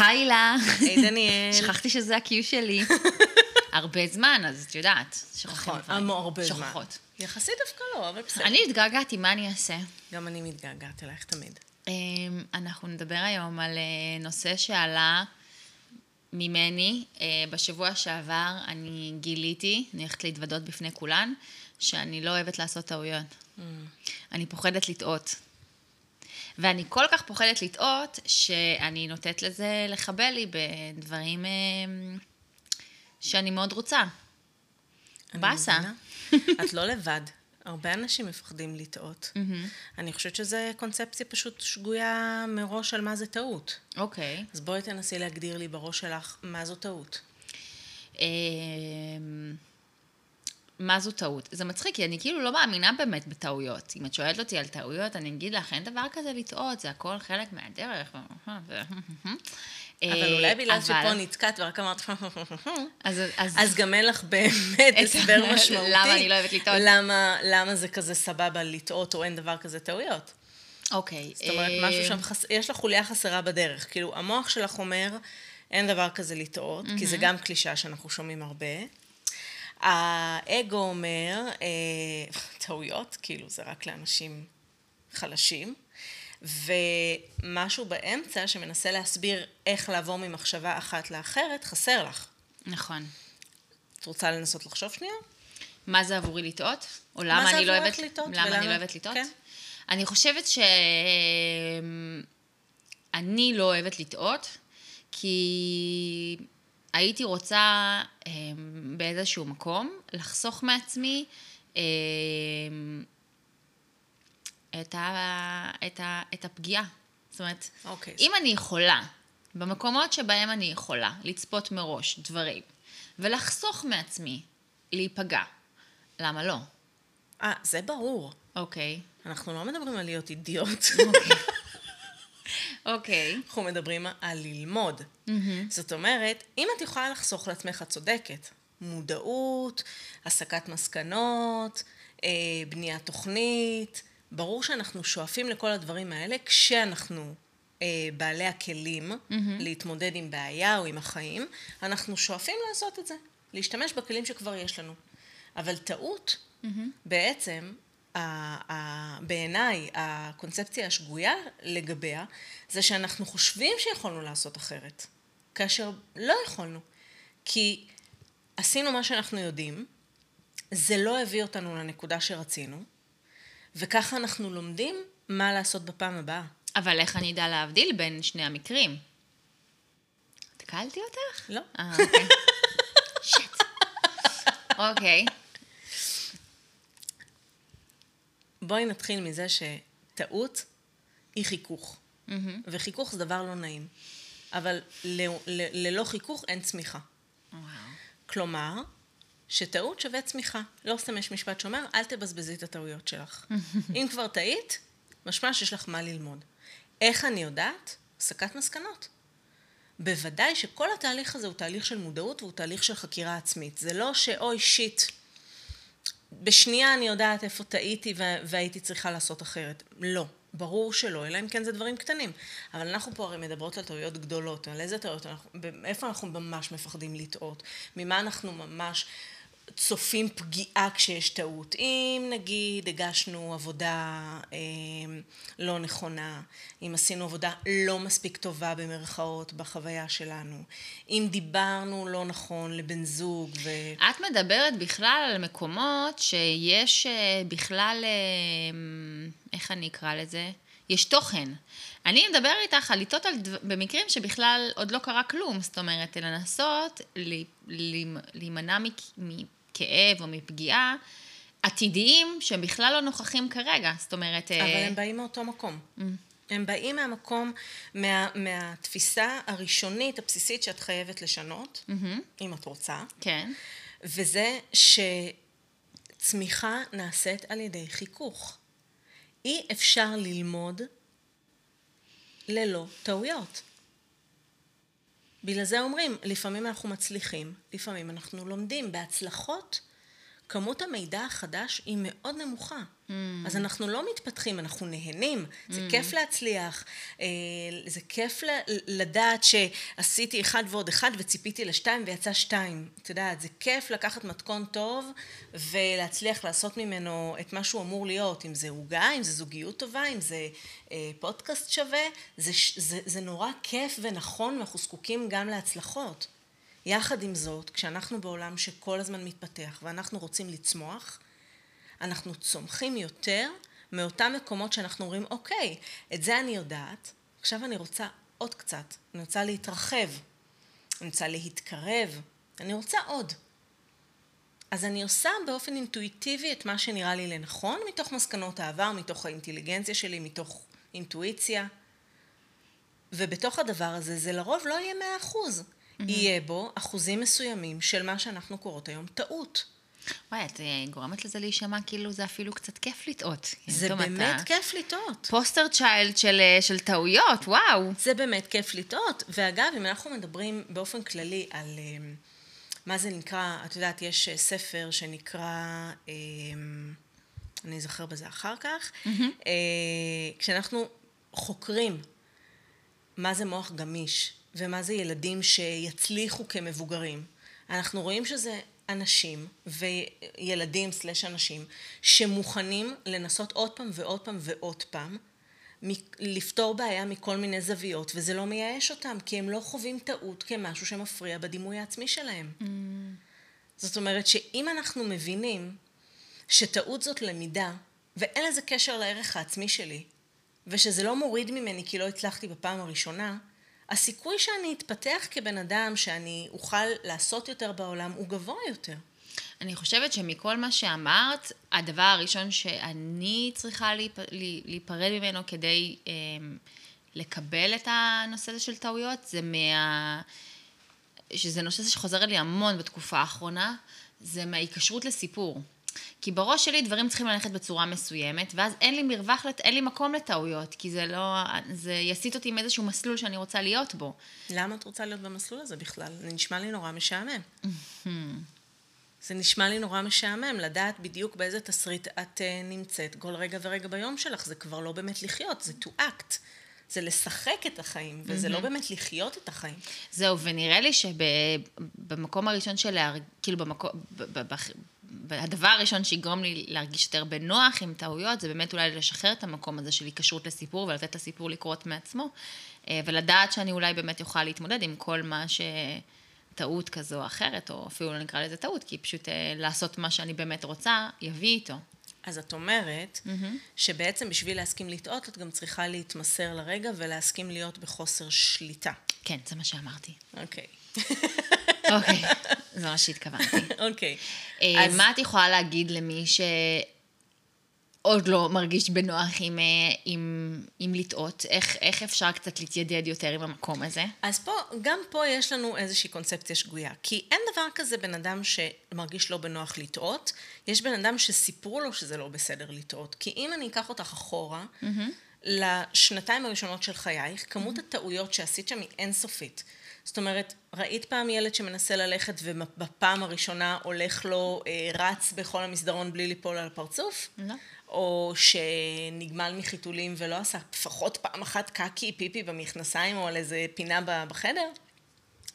היי הילה. היי דניאל. שכחתי שזה ה-Q שלי. הרבה זמן, אז את יודעת, שוכחים נכון, דברים. הרבה זמן. שוכחות. יחסית דווקא לא, אבל בסדר. אני התגעגעתי, מה אני אעשה? גם אני מתגעגעת אלייך תמיד. אמ, אנחנו נדבר היום על אה, נושא שעלה ממני. אה, בשבוע שעבר אני גיליתי, אני הולכת להתוודות בפני כולן, שאני לא אוהבת לעשות טעויות. אני פוחדת לטעות. ואני כל כך פוחדת לטעות, שאני נוטית לזה לחבל לי בדברים אמ, שאני מאוד רוצה. באסה. את לא לבד. הרבה אנשים מפחדים לטעות. אני חושבת שזו קונספציה פשוט שגויה מראש על מה זה טעות. אוקיי. אז בואי תנסי להגדיר לי בראש שלך מה זו טעות. מה זו טעות? זה מצחיק, כי אני כאילו לא מאמינה באמת בטעויות. אם את שואלת אותי על טעויות, אני אגיד לך, אין דבר כזה לטעות, זה הכל חלק מהדרך. אבל אולי בגלל שפה נתקעת ורק אמרת, אז, גם אין לך באמת הסבר משמעותי. למה אני לא אוהבת לטעות. למה, זה כזה סבבה לטעות או אין דבר כזה טעויות. אוקיי. זאת אומרת, אה, משהו שם, חס... יש לך חוליה חסרה בדרך. כאילו, המוח שלך אומר, אין דבר כזה לטעות, כי זה גם קלישאה שאנחנו שומעים הרבה. האגו אומר, אה, טעויות, כאילו, זה רק לאנשים חלשים. ומשהו באמצע שמנסה להסביר איך לעבור ממחשבה אחת לאחרת, חסר לך. נכון. את רוצה לנסות לחשוב שנייה? מה זה עבורי לטעות? או מה למה אני לא אוהבת לטעות, למה אני ולמה? לא אוהבת לטעות? כן. אני חושבת ש... אני לא אוהבת לטעות, כי הייתי רוצה אה, באיזשהו מקום לחסוך מעצמי אה, את, ה... את, ה... את הפגיעה. זאת אומרת, אוקיי. אם אני יכולה, במקומות שבהם אני יכולה לצפות מראש דברים, ולחסוך מעצמי להיפגע, למה לא? אה, זה ברור. אוקיי. אנחנו לא מדברים על להיות אידיוט. אוקיי. אנחנו מדברים על ללמוד. זאת אומרת, אם את יכולה לחסוך לעצמך, את צודקת. מודעות, הסקת מסקנות, אה, בניית תוכנית. ברור שאנחנו שואפים לכל הדברים האלה כשאנחנו אה, בעלי הכלים להתמודד עם בעיה או עם החיים, אנחנו שואפים לעשות את זה, להשתמש בכלים שכבר יש לנו. אבל טעות, בעצם, ה- ה- בעיניי, הקונספציה השגויה לגביה, זה שאנחנו חושבים שיכולנו לעשות אחרת, כאשר לא יכולנו. כי עשינו מה שאנחנו יודעים, זה לא הביא אותנו לנקודה שרצינו, וככה אנחנו לומדים מה לעשות בפעם הבאה. אבל איך אני אדע להבדיל בין שני המקרים? תקלתי אותך? לא. אה, אוקיי. שיט. אוקיי. בואי נתחיל מזה שטעות היא חיכוך. וחיכוך זה דבר לא נעים. אבל ל- ל- ללא חיכוך אין צמיחה. וואו. כלומר, שטעות שווה צמיחה. לא סתם יש משפט שאומר, אל תבזבזי את הטעויות שלך. אם כבר טעית, משמע שיש לך מה ללמוד. איך אני יודעת? הסקת מסקנות. בוודאי שכל התהליך הזה הוא תהליך של מודעות והוא תהליך של חקירה עצמית. זה לא שאוי שיט, בשנייה אני יודעת איפה טעיתי וה- והייתי צריכה לעשות אחרת. לא, ברור שלא, אלא אם כן זה דברים קטנים. אבל אנחנו פה הרי מדברות על טעויות גדולות, על איזה טעויות, אנחנו, איפה אנחנו ממש מפחדים לטעות, ממה אנחנו ממש צופים פגיעה כשיש טעות. אם נגיד הגשנו עבודה אה, לא נכונה, אם עשינו עבודה לא מספיק טובה במרכאות בחוויה שלנו, אם דיברנו לא נכון לבן זוג ו... את מדברת בכלל על מקומות שיש אה, בכלל, אה, איך אני אקרא לזה? יש תוכן. אני מדבר איתך על דב... במקרים שבכלל עוד לא קרה כלום, זאת אומרת, לנסות להימנע מכ- מכאב או מפגיעה עתידיים שהם בכלל לא נוכחים כרגע, זאת אומרת... אה, אבל הם באים מאותו מקום. הם באים מהמקום, מה, מהתפיסה הראשונית, הבסיסית, שאת חייבת לשנות, אם את רוצה, כן, וזה שצמיחה נעשית על ידי חיכוך. אי אפשר ללמוד ללא טעויות. בגלל זה אומרים, לפעמים אנחנו מצליחים, לפעמים אנחנו לומדים. בהצלחות, כמות המידע החדש היא מאוד נמוכה. Mm. אז אנחנו לא מתפתחים, אנחנו נהנים. זה mm. כיף להצליח, אה, זה כיף לדעת שעשיתי אחד ועוד אחד וציפיתי לשתיים ויצא שתיים. את יודעת, זה כיף לקחת מתכון טוב ולהצליח לעשות ממנו את מה שהוא אמור להיות, אם זה עוגה, אם זה זוגיות טובה, אם זה אה, פודקאסט שווה. זה, זה, זה נורא כיף ונכון, ואנחנו זקוקים גם להצלחות. יחד עם זאת, כשאנחנו בעולם שכל הזמן מתפתח ואנחנו רוצים לצמוח, אנחנו צומחים יותר מאותם מקומות שאנחנו אומרים, אוקיי, את זה אני יודעת, עכשיו אני רוצה עוד קצת, אני רוצה להתרחב, אני רוצה להתקרב, אני רוצה עוד. אז אני עושה באופן אינטואיטיבי את מה שנראה לי לנכון, מתוך מסקנות העבר, מתוך האינטליגנציה שלי, מתוך אינטואיציה. ובתוך הדבר הזה, זה לרוב לא יהיה מאה אחוז. Mm-hmm. יהיה בו אחוזים מסוימים של מה שאנחנו קוראות היום טעות. וואי, את אה, גורמת לזה להישמע כאילו זה אפילו קצת כיף לטעות. זה באמת אתה... כיף לטעות. פוסטר צ'יילד של, אה, של טעויות, וואו. זה באמת כיף לטעות. ואגב, אם אנחנו מדברים באופן כללי על אה, מה זה נקרא, את יודעת, יש ספר שנקרא, אני אזכר בזה אחר כך, mm-hmm. כשאנחנו חוקרים מה זה מוח גמיש, ומה זה ילדים שיצליחו כמבוגרים. אנחנו רואים שזה אנשים וילדים סלש אנשים שמוכנים לנסות עוד פעם ועוד פעם ועוד פעם לפתור בעיה מכל מיני זוויות וזה לא מייאש אותם כי הם לא חווים טעות כמשהו שמפריע בדימוי העצמי שלהם. Mm. זאת אומרת שאם אנחנו מבינים שטעות זאת למידה ואין לזה קשר לערך העצמי שלי ושזה לא מוריד ממני כי לא הצלחתי בפעם הראשונה הסיכוי שאני אתפתח כבן אדם, שאני אוכל לעשות יותר בעולם, הוא גבוה יותר. אני חושבת שמכל מה שאמרת, הדבר הראשון שאני צריכה להיפרד ממנו כדי אה, לקבל את הנושא הזה של טעויות, זה מה... שזה נושא שחוזר לי המון בתקופה האחרונה, זה מההיקשרות לסיפור. כי בראש שלי דברים צריכים ללכת בצורה מסוימת, ואז אין לי מרווח, אין לי מקום לטעויות, כי זה לא, זה יסיט אותי מאיזשהו מסלול שאני רוצה להיות בו. למה את רוצה להיות במסלול הזה בכלל? זה נשמע לי נורא משעמם. זה נשמע לי נורא משעמם, לדעת בדיוק באיזה תסריט את uh, נמצאת כל רגע ורגע ביום שלך, זה כבר לא באמת לחיות, זה to act. זה לשחק את החיים, וזה mm-hmm. לא באמת לחיות את החיים. זהו, ונראה לי שבמקום הראשון של, כאילו במקום, הדבר הראשון שיגרום לי להרגיש יותר בנוח עם טעויות, זה באמת אולי לשחרר את המקום הזה של היקשרות לסיפור ולתת לסיפור לקרות מעצמו, אה, ולדעת שאני אולי באמת אוכל להתמודד עם כל מה ש... טעות כזו או אחרת, או אפילו לא נקרא לזה טעות, כי פשוט אה, לעשות מה שאני באמת רוצה, יביא איתו. אז את אומרת mm-hmm. שבעצם בשביל להסכים לטעות, את גם צריכה להתמסר לרגע ולהסכים להיות בחוסר שליטה. כן, זה מה שאמרתי. אוקיי. אוקיי, זה מה שהתכוונתי. אוקיי. אה, מה את יכולה להגיד למי שעוד לא מרגיש בנוח עם, אה, עם, עם לטעות? איך, איך אפשר קצת להתיידד יותר עם המקום הזה? אז פה, גם פה יש לנו איזושהי קונספציה שגויה. כי אין דבר כזה בן אדם שמרגיש לא בנוח לטעות, יש בן אדם שסיפרו לו שזה לא בסדר לטעות. כי אם אני אקח אותך אחורה. לשנתיים הראשונות של חייך, כמות mm-hmm. הטעויות שעשית שם היא אינסופית. זאת אומרת, ראית פעם ילד שמנסה ללכת ובפעם הראשונה הולך לו, אה, רץ בכל המסדרון בלי ליפול על הפרצוף? לא. או שנגמל מחיתולים ולא עשה לפחות פעם אחת קקי פיפי במכנסיים או על איזה פינה בחדר?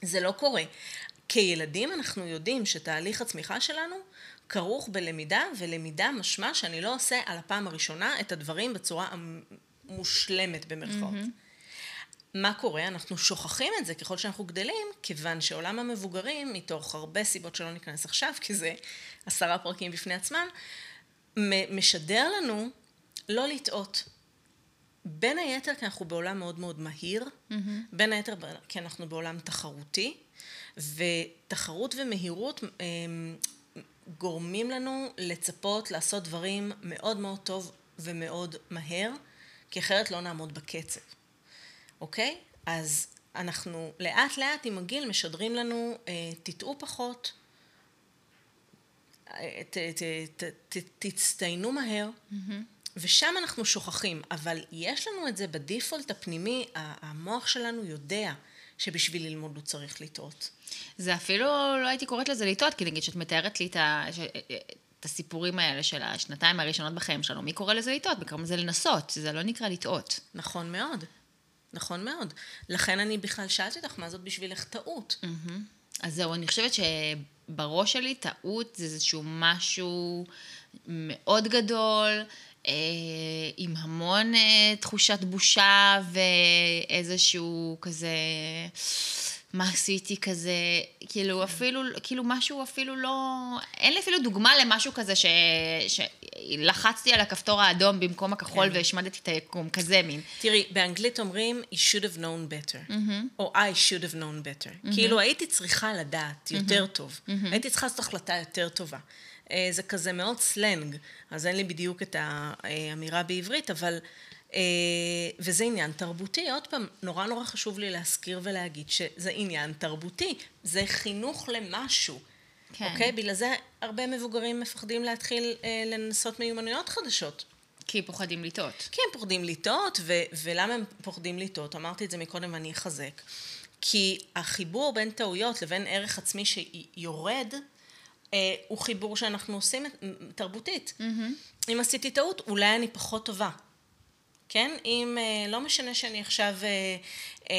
זה לא קורה. כילדים אנחנו יודעים שתהליך הצמיחה שלנו כרוך בלמידה, ולמידה משמע שאני לא עושה על הפעם הראשונה את הדברים בצורה מושלמת במרכאות. Mm-hmm. מה קורה? אנחנו שוכחים את זה ככל שאנחנו גדלים, כיוון שעולם המבוגרים, מתוך הרבה סיבות שלא ניכנס עכשיו, כי זה עשרה פרקים בפני עצמם, משדר לנו לא לטעות. בין היתר כי אנחנו בעולם מאוד מאוד מהיר, mm-hmm. בין היתר כי אנחנו בעולם תחרותי, ותחרות ומהירות הם, גורמים לנו לצפות לעשות דברים מאוד מאוד טוב ומאוד מהר, כי אחרת לא נעמוד בקצב. אוקיי? אז אנחנו לאט לאט עם הגיל משדרים לנו, אה, תטעו פחות, אה, ת, ת, ת, ת, תצטיינו מהר, mm-hmm. ושם אנחנו שוכחים, אבל יש לנו את זה בדיפולט הפנימי, המוח שלנו יודע שבשביל ללמוד הוא צריך לטעות. זה אפילו, לא הייתי קוראת לזה לטעות, כי נגיד שאת מתארת לי את ה... את הסיפורים האלה של השנתיים הראשונות בחיים שלנו. מי קורא לזה לטעות? קוראים לזה לנסות, זה לא נקרא לטעות. נכון מאוד. נכון מאוד. לכן אני בכלל שאלתי אותך, מה זאת בשבילך טעות? אז זהו, אני חושבת שבראש שלי טעות זה איזשהו משהו מאוד גדול, אה, עם המון אה, תחושת בושה ואיזשהו כזה... מה עשיתי כזה, כאילו אפילו, כאילו משהו אפילו לא, אין לי אפילו דוגמה למשהו כזה ש... שלחצתי על הכפתור האדום במקום הכחול כן. והשמדתי את היקום, כזה מין. תראי, באנגלית אומרים, you should have known better, mm-hmm. או I should have known better. Mm-hmm. כאילו הייתי צריכה לדעת יותר mm-hmm. טוב, mm-hmm. הייתי צריכה לעשות החלטה יותר טובה. אה, זה כזה מאוד סלנג, אז אין לי בדיוק את האמירה בעברית, אבל... אה, וזה עניין תרבותי. עוד פעם, נורא נורא חשוב לי להזכיר ולהגיד שזה עניין תרבותי. זה חינוך למשהו. כן. אוקיי? בגלל זה הרבה מבוגרים מפחדים להתחיל אה, לנסות מיומנויות חדשות. כי פוחדים לטעות. כי הם פוחדים לטעות, ו- ולמה הם פוחדים לטעות? אמרתי את זה מקודם ואני אחזק. כי החיבור בין טעויות לבין ערך עצמי שיורד, אה, הוא חיבור שאנחנו עושים תרבותית. Mm-hmm. אם עשיתי טעות, אולי אני פחות טובה. כן? אם, אה, לא משנה שאני עכשיו אה, אה,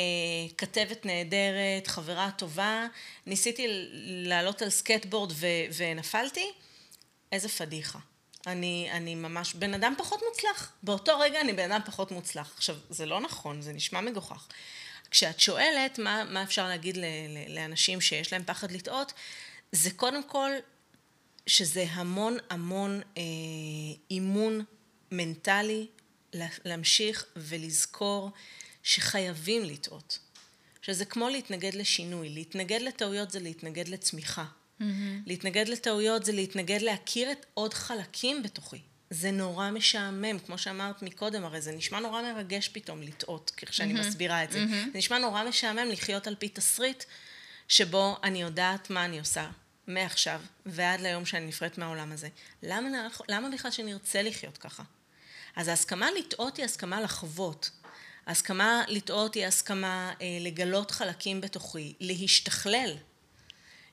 כתבת נהדרת, חברה טובה, ניסיתי לעלות על סקייטבורד ו, ונפלתי, איזה פדיחה. אני, אני ממש בן אדם פחות מוצלח. באותו רגע אני בן אדם פחות מוצלח. עכשיו, זה לא נכון, זה נשמע מגוחך. כשאת שואלת מה, מה אפשר להגיד ל, ל, לאנשים שיש להם פחד לטעות, זה קודם כל שזה המון המון אה, אימון מנטלי להמשיך ולזכור שחייבים לטעות. שזה כמו להתנגד לשינוי. להתנגד לטעויות זה להתנגד לצמיחה. Mm-hmm. להתנגד לטעויות זה להתנגד להכיר את עוד חלקים בתוכי. זה נורא משעמם, כמו שאמרת מקודם, הרי זה נשמע נורא מרגש פתאום לטעות, כשאני mm-hmm. מסבירה את זה. Mm-hmm. זה נשמע נורא משעמם לחיות על פי תסריט שבו אני יודעת מה אני עושה מעכשיו ועד ליום שאני נפרדת מהעולם הזה. למה, למה בכלל שנרצה לחיות ככה? אז ההסכמה לטעות היא הסכמה לחוות. ההסכמה לטעות היא הסכמה אה, לגלות חלקים בתוכי, להשתכלל,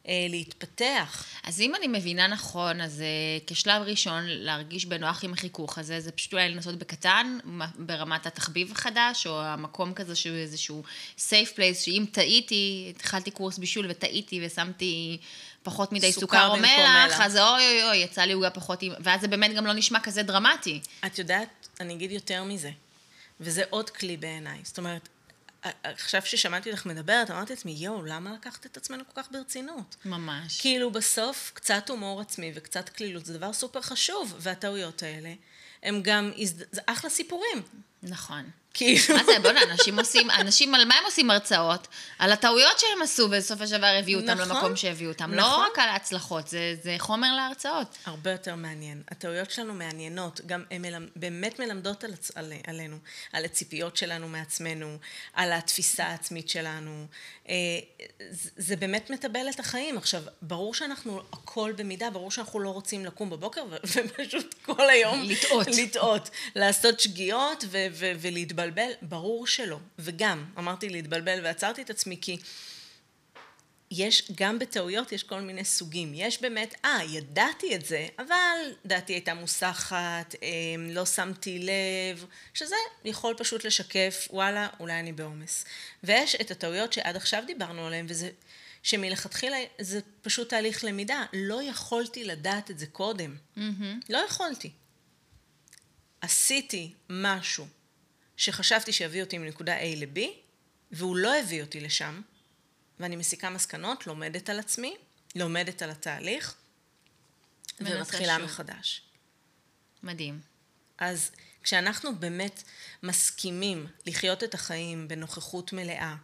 אה, להתפתח. אז אם אני מבינה נכון, אז אה, כשלב ראשון להרגיש בנוח עם החיכוך הזה, זה פשוט אולי לנסות בקטן, ברמת התחביב החדש, או המקום כזה שהוא איזשהו safe place, שאם טעיתי, התחלתי קורס בישול וטעיתי ושמתי פחות מדי סוכר, או מלח, אז אוי אוי אוי, יצא לי עוגה פחות, ואז זה באמת גם לא נשמע כזה דרמטי. את יודעת, אני אגיד יותר מזה, וזה עוד כלי בעיניי. זאת אומרת, עכשיו ששמעתי אותך מדברת, אמרתי לעצמי, יואו, למה לקחת את עצמנו כל כך ברצינות? ממש. כאילו בסוף, קצת הומור עצמי וקצת כלילות זה דבר סופר חשוב, והטעויות האלה, הם גם, זה אחלה סיפורים. נכון. כאילו... מה זה, בוא'נה, אנשים עושים, אנשים על מה הם עושים הרצאות? על הטעויות שהם עשו, ובסופו של דבר הביאו אותם נכון, למקום שהביאו אותם. לא נכון. לא רק על ההצלחות, זה, זה חומר להרצאות. הרבה יותר מעניין. הטעויות שלנו מעניינות, גם הן מלמד, באמת מלמדות על, על, עלינו, על הציפיות שלנו מעצמנו, על התפיסה העצמית שלנו. אה, זה באמת מטבל את החיים. עכשיו, ברור שאנחנו הכל במידה, ברור שאנחנו לא רוצים לקום בבוקר ופשוט כל היום... לטעות. לטעות. לעשות שגיאות ולהתבלבל, ברור שלא. וגם, אמרתי להתבלבל ועצרתי את עצמי כי... יש, גם בטעויות יש כל מיני סוגים. יש באמת, אה, ידעתי את זה, אבל דעתי הייתה מוסחת, אמ, לא שמתי לב, שזה יכול פשוט לשקף, וואלה, אולי אני בעומס. ויש את הטעויות שעד עכשיו דיברנו עליהן, וזה שמלכתחילה זה פשוט תהליך למידה. לא יכולתי לדעת את זה קודם. Mm-hmm. לא יכולתי. עשיתי משהו שחשבתי שיביא אותי מנקודה A ל-B, והוא לא הביא אותי לשם, ואני מסיקה מסקנות, לומדת על עצמי, לומדת על התהליך, ומתחילה שוב. מחדש. מדהים. אז כשאנחנו באמת מסכימים לחיות את החיים בנוכחות מלאה,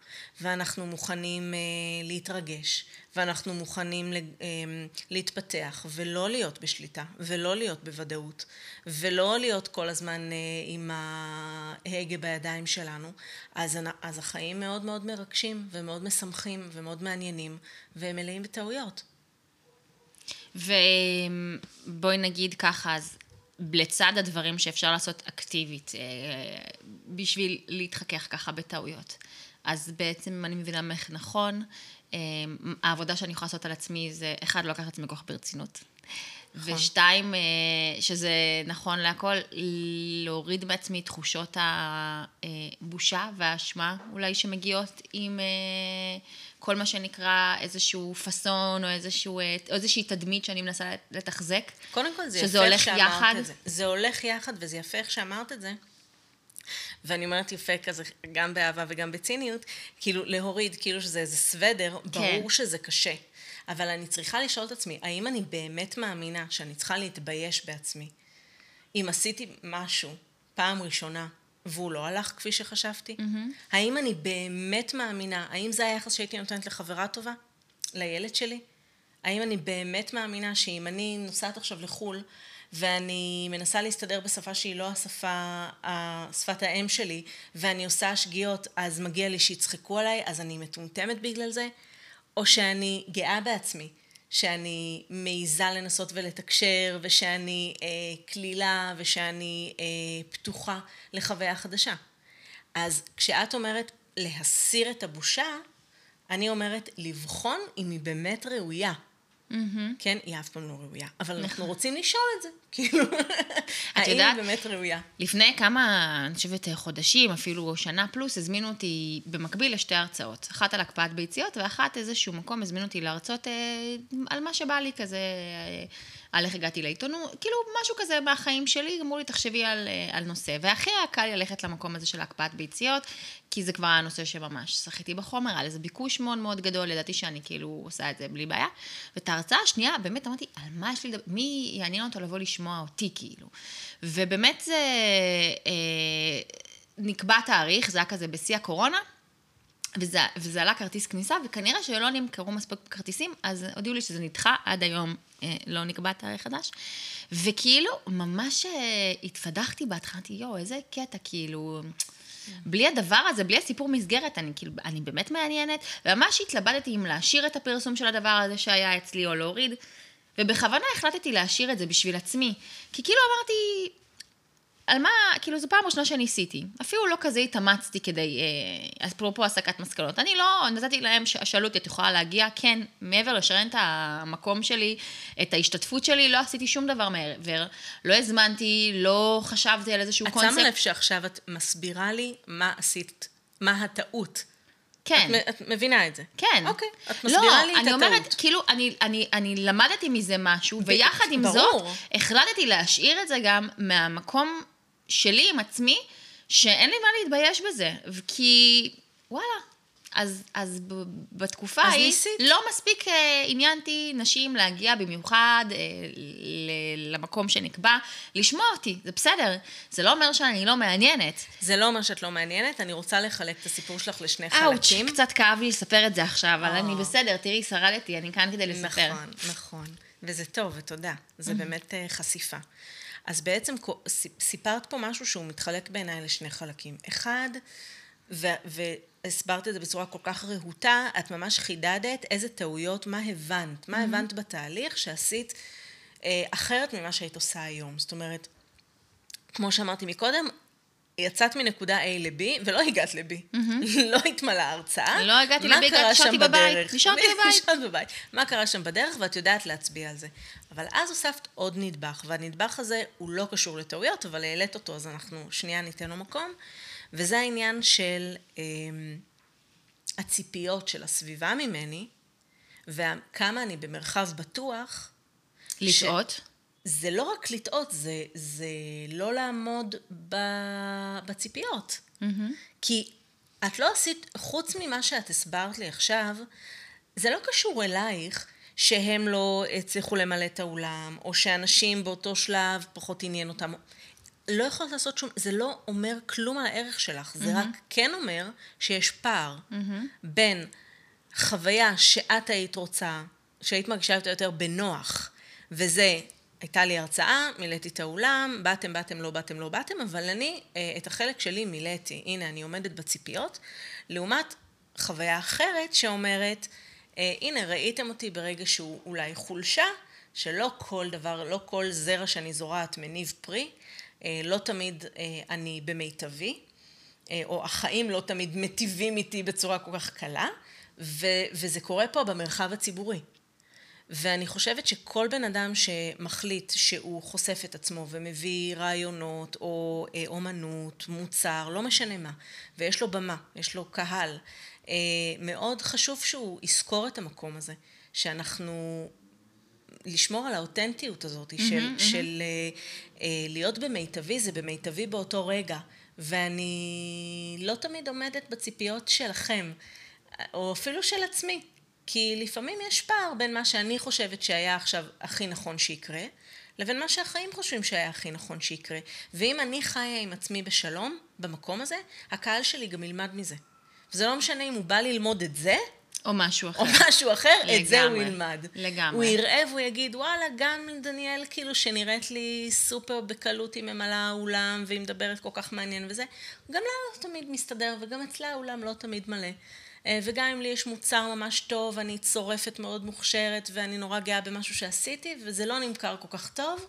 ואנחנו מוכנים אה, להתרגש, ואנחנו מוכנים אה, להתפתח, ולא להיות בשליטה, ולא להיות בוודאות, ולא להיות כל הזמן אה, עם ההגה בידיים שלנו, אז, אז החיים מאוד מאוד מרגשים, ומאוד משמחים, ומאוד מעניינים, והם מלאים בטעויות. ובואי נגיד ככה, אז לצד הדברים שאפשר לעשות אקטיבית אה, בשביל להתחכך ככה בטעויות. אז בעצם, אני מבינה ממך נכון, אה, העבודה שאני יכולה לעשות על עצמי זה, אחד, לא לקחת את עצמי כל כך ברצינות. ושתיים, אה, שזה נכון להכל, להוריד מעצמי תחושות הבושה והאשמה אולי שמגיעות עם אה, כל מה שנקרא איזשהו פאסון או איזשהו, אה, איזושהי תדמית שאני מנסה לתחזק. קודם כל זה שזה יפה הולך איך שאמרת יחד. את זה. זה הולך יחד וזה יפה איך שאמרת את זה. ואני אומרת יפה כזה, גם באהבה וגם בציניות, כאילו להוריד, כאילו שזה איזה סוודר, ברור שזה קשה. אבל אני צריכה לשאול את עצמי, האם אני באמת מאמינה שאני צריכה להתבייש בעצמי? אם עשיתי משהו פעם ראשונה והוא לא הלך כפי שחשבתי? Mm-hmm. האם אני באמת מאמינה, האם זה היחס שהייתי נותנת לחברה טובה? לילד שלי? האם אני באמת מאמינה שאם אני נוסעת עכשיו לחו"ל ואני מנסה להסתדר בשפה שהיא לא השפה, שפת האם שלי, ואני עושה שגיאות, אז מגיע לי שיצחקו עליי, אז אני מטומטמת בגלל זה? או שאני גאה בעצמי, שאני מעיזה לנסות ולתקשר, ושאני אה, קלילה, ושאני אה, פתוחה לחוויה חדשה. אז כשאת אומרת להסיר את הבושה, אני אומרת לבחון אם היא באמת ראויה. Mm-hmm. כן, היא אף פעם לא ראויה. אבל אנחנו נכון. רוצים לשאול את זה. כאילו, האם יודעת- היא באמת ראויה? לפני כמה, אני חושבת, חודשים, אפילו שנה פלוס, הזמינו אותי במקביל לשתי הרצאות. אחת על הקפאת ביציות, ואחת איזשהו מקום הזמינו אותי להרצות אה, על מה שבא לי כזה, אה, על איך הגעתי לעיתונות, כאילו משהו כזה מהחיים שלי, אמרו לי, תחשבי על, אה, על נושא. והכי היה קל ללכת למקום הזה של הקפאת ביציות, כי זה כבר היה נושא שממש שחיתי בחומר, היה לזה ביקוש מאוד מאוד גדול, ידעתי שאני כאילו עושה את זה בלי בעיה. ואת ההרצאה השנייה, באמת אמרתי, על מה יש לי לדבר, מי יעניין אותו לבוא לשמוע אותי, כאילו. ובאמת זה, אה, נקבע תאריך, זה היה כזה בשיא הקורונה, וזה, וזה עלה כרטיס כניסה, וכנראה שלא נמכרו מספיק כרטיסים, אז הודיעו לי שזה נדחה, עד היום אה, לא נקבע תאריך חדש. וכאילו, ממש אה, התפדחתי בהתחלה, אמרתי, יואו, איזה קטע, כאילו... בלי הדבר הזה, בלי הסיפור מסגרת, אני כאילו, אני באמת מעניינת, וממש התלבטתי אם להשאיר את הפרסום של הדבר הזה שהיה אצלי או להוריד, ובכוונה החלטתי להשאיר את זה בשביל עצמי, כי כאילו אמרתי, על מה, כאילו זו פעם ראשונה שניסיתי, אפילו לא כזה התאמצתי כדי, אה, אפרופו הסקת מסקנות, אני לא, נתתי להם, שאלו אותי, את יכולה להגיע? כן, מעבר לשרן את המקום שלי, את ההשתתפות שלי, לא עשיתי שום דבר מעבר, לא הזמנתי, לא חשבתי על איזשהו את קונספט. שמה לב שעכשיו את מסבירה לי מה עשית, מה הטעות. כן. את, את מבינה את זה. כן. אוקיי, את מסבירה לא, לי את אני הטעות. אומרת, כאילו, אני, אני, אני למדתי מזה משהו, ויחד עם ברור. זאת, החלטתי להשאיר את זה גם מהמקום שלי עם עצמי, שאין לי מה להתבייש בזה. כי, וואלה. אז, אז בתקופה אז ההיא, ניסית. לא מספיק אה, עניינתי נשים להגיע במיוחד אה, ל- למקום שנקבע, לשמוע אותי, זה בסדר. זה לא אומר שאני לא מעניינת. זה לא אומר שאת לא מעניינת, אני רוצה לחלק את הסיפור שלך לשני אאוץ', חלקים. קצת כאב לי לספר את זה עכשיו, אבל אה. אני בסדר, תראי, שרדתי, אני כאן כדי לספר. נכון, נכון. וזה טוב, ותודה. זה באמת אה, חשיפה. אז בעצם סיפרת פה משהו שהוא מתחלק בעיניי לשני חלקים. אחד, ו- והסברת את זה בצורה כל כך רהוטה, את ממש חידדת איזה טעויות, מה הבנת, מה הבנת בתהליך שעשית אה, אחרת ממה שהיית עושה היום. זאת אומרת, כמו שאמרתי מקודם, יצאת מנקודה A ל-B ולא הגעת ל-B. לא התמלאה ההרצאה. לא הגעתי ל-B, הגעתי- קרה נשארתי בבית. נשארתי בבית. נשארת בבית. מה קרה שם בדרך ואת יודעת להצביע על זה. אבל אז הוספת עוד נדבך, והנדבך הזה הוא לא קשור לטעויות, אבל העלית אותו, אז אנחנו שנייה ניתן לו מקום. וזה העניין של אה, הציפיות של הסביבה ממני, וכמה אני במרחב בטוח. לטעות. זה לא רק לטעות, זה, זה לא לעמוד ב, בציפיות. כי את לא עשית, חוץ ממה שאת הסברת לי עכשיו, זה לא קשור אלייך שהם לא הצליחו למלא את האולם, או שאנשים באותו שלב פחות עניין אותם. לא יכולת לעשות שום, זה לא אומר כלום על הערך שלך, זה רק כן אומר שיש פער בין חוויה שאת היית רוצה, שהיית מרגישה יותר בנוח, וזה, הייתה לי הרצאה, מילאתי את האולם, באתם, באתם, לא באתם, לא באתם, אבל אני אה, את החלק שלי מילאתי. הנה, אני עומדת בציפיות, לעומת חוויה אחרת שאומרת, אה, הנה, ראיתם אותי ברגע שהוא אולי חולשה, שלא כל דבר, לא כל זרע שאני זורעת מניב פרי, אה, לא תמיד אני במיטבי, או החיים לא תמיד מטיבים איתי בצורה כל כך קלה, ו- וזה קורה פה במרחב הציבורי. ואני חושבת שכל בן אדם שמחליט שהוא חושף את עצמו ומביא רעיונות או אה, אומנות, מוצר, לא משנה מה, ויש לו במה, יש לו קהל, אה, מאוד חשוב שהוא יזכור את המקום הזה, שאנחנו לשמור על האותנטיות הזאת mm-hmm, של, mm-hmm. של אה, אה, להיות במיטבי, זה במיטבי באותו רגע, ואני לא תמיד עומדת בציפיות שלכם, או אפילו של עצמי. כי לפעמים יש פער בין מה שאני חושבת שהיה עכשיו הכי נכון שיקרה, לבין מה שהחיים חושבים שהיה הכי נכון שיקרה. ואם אני חיה עם עצמי בשלום, במקום הזה, הקהל שלי גם ילמד מזה. וזה לא משנה אם הוא בא ללמוד את זה, או משהו אחר. או משהו אחר, לגמרי, את זה הוא ילמד. לגמרי. הוא יראה והוא יגיד, וואלה, גם דניאל, כאילו, שנראית לי סופר בקלות, היא ממלאה האולם, והיא מדברת כל כך מעניין וזה, גם לה לא תמיד מסתדר, וגם אצלה האולם לא תמיד מלא. אה, וגם אם לי יש מוצר ממש טוב, אני צורפת מאוד מוכשרת ואני נורא גאה במשהו שעשיתי, וזה לא נמכר כל כך טוב,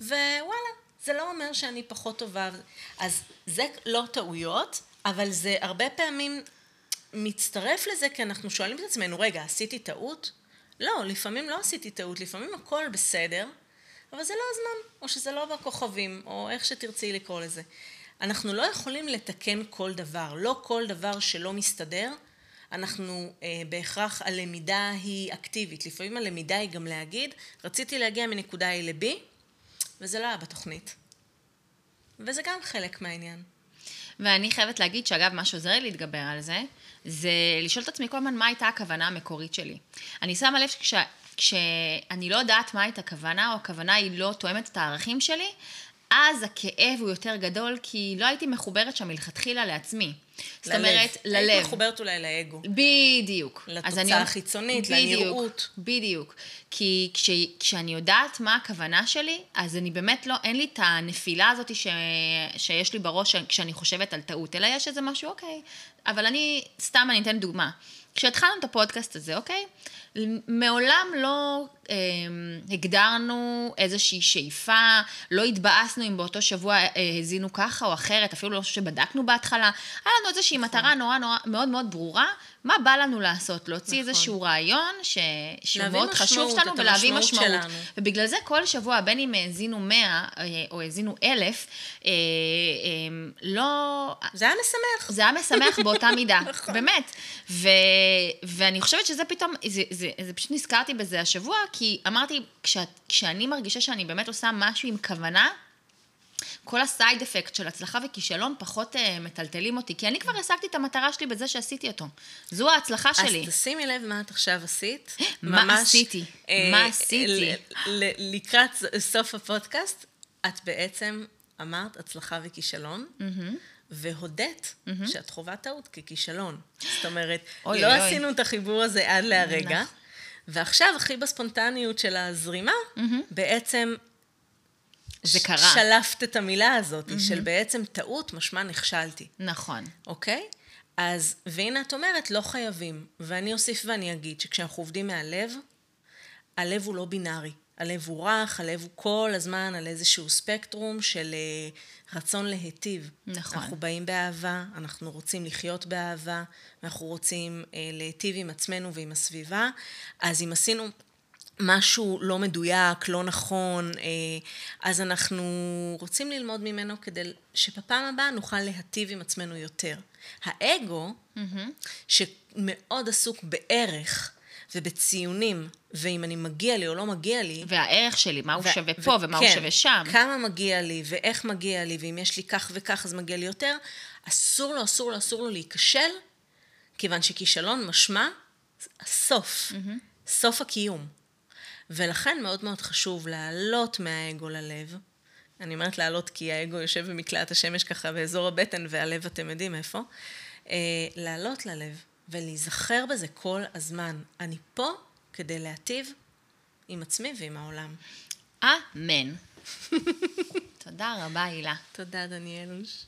ווואלה, זה לא אומר שאני פחות טובה. אז זה לא טעויות, אבל זה הרבה פעמים מצטרף לזה, כי אנחנו שואלים את עצמנו, רגע, עשיתי טעות? לא, לפעמים לא עשיתי טעות, לפעמים הכל בסדר, אבל זה לא הזמן, או שזה לא בכוכבים, או איך שתרצי לקרוא לזה. אנחנו לא יכולים לתקן כל דבר, לא כל דבר שלא מסתדר, אנחנו אה, בהכרח, הלמידה היא אקטיבית. לפעמים הלמידה היא גם להגיד, רציתי להגיע מנקודה A ל-B, וזה לא היה בתוכנית. וזה גם חלק מהעניין. ואני חייבת להגיד שאגב, מה שעוזר לי להתגבר על זה, זה לשאול את עצמי כל הזמן מה הייתה הכוונה המקורית שלי. אני שמה לב שכש... כשאני לא יודעת מה הייתה הכוונה, או הכוונה היא לא תואמת את הערכים שלי, אז הכאב הוא יותר גדול, כי לא הייתי מחוברת שם מלכתחילה לעצמי. זאת אומרת, ללב. היית מחוברת אולי לאגו. בדיוק. לתוצאה אני... החיצונית, בדיוק, לנראות. בדיוק. כי כש, כשאני יודעת מה הכוונה שלי, אז אני באמת לא, אין לי את הנפילה הזאת ש, שיש לי בראש כשאני חושבת על טעות, אלא יש איזה משהו, אוקיי. אבל אני, סתם אני אתן דוגמה. כשהתחלנו את הפודקאסט הזה, אוקיי? מעולם לא אה, הגדרנו איזושהי שאיפה, לא התבאסנו אם באותו שבוע אה, הזינו ככה או אחרת, אפילו לא שבדקנו בהתחלה. היה לנו איזושהי נכון. מטרה נורא נורא מאוד מאוד ברורה, מה בא לנו לעשות? להוציא נכון. איזשהו רעיון ש... שהוא מאוד חשוב לנו ולהביא משמעות. שלנו. ובגלל זה כל שבוע, בין אם האזינו 100 אה, או האזינו 1,000, אה, אה, לא... זה היה משמח. זה היה משמח באותה מידה, נכון. באמת. ו... ואני חושבת שזה פתאום, זה, זה, זה פשוט נזכרתי בזה השבוע, כי אמרתי, כש... כשאני מרגישה שאני באמת עושה משהו עם כוונה, כל הסייד אפקט של הצלחה וכישלון פחות uh, מטלטלים אותי, כי אני כבר השגתי את המטרה שלי בזה שעשיתי אותו. זו ההצלחה שלי. אז תשימי לב מה את עכשיו עשית. מה ממש, עשיתי? אה, מה עשיתי? לקראת סוף הפודקאסט, את בעצם אמרת הצלחה וכישלון. Mm-hmm. והודית mm-hmm. שאת חווה טעות ככישלון. זאת אומרת, אוי, לא אוי. עשינו את החיבור הזה עד להרגע, נכון. ועכשיו, הכי בספונטניות של הזרימה, mm-hmm. בעצם זה קרה. שלפת את המילה הזאת, mm-hmm. של בעצם טעות, משמע נכשלתי. נכון. אוקיי? אז, והנה את אומרת, לא חייבים. ואני אוסיף ואני אגיד שכשאנחנו עובדים מהלב, הלב הוא לא בינארי. הלב הוא רך, הלב הוא כל הזמן על איזשהו ספקטרום של uh, רצון להיטיב. נכון. אנחנו באים באהבה, אנחנו רוצים לחיות באהבה, אנחנו רוצים uh, להיטיב עם עצמנו ועם הסביבה. אז אם עשינו משהו לא מדויק, לא נכון, אה, אז אנחנו רוצים ללמוד ממנו כדי שבפעם הבאה נוכל להטיב עם עצמנו יותר. האגו, mm-hmm. שמאוד עסוק בערך ובציונים, ואם אני מגיע לי או לא מגיע לי... והערך שלי, מה הוא ו- שווה פה ומה כן, הוא שווה שם. כמה מגיע לי ואיך מגיע לי, ואם יש לי כך וכך אז מגיע לי יותר, אסור לו, אסור לו, אסור לו להיכשל, כיוון שכישלון משמע הסוף, mm-hmm. סוף הקיום. ולכן מאוד מאוד חשוב לעלות מהאגו ללב. אני אומרת לעלות כי האגו יושב במקלעת השמש ככה באזור הבטן, והלב אתם יודעים איפה. אה, לעלות ללב ולהיזכר בזה כל הזמן. אני פה כדי להטיב עם עצמי ועם העולם. אמן. תודה רבה, הילה. תודה, דניאלוש.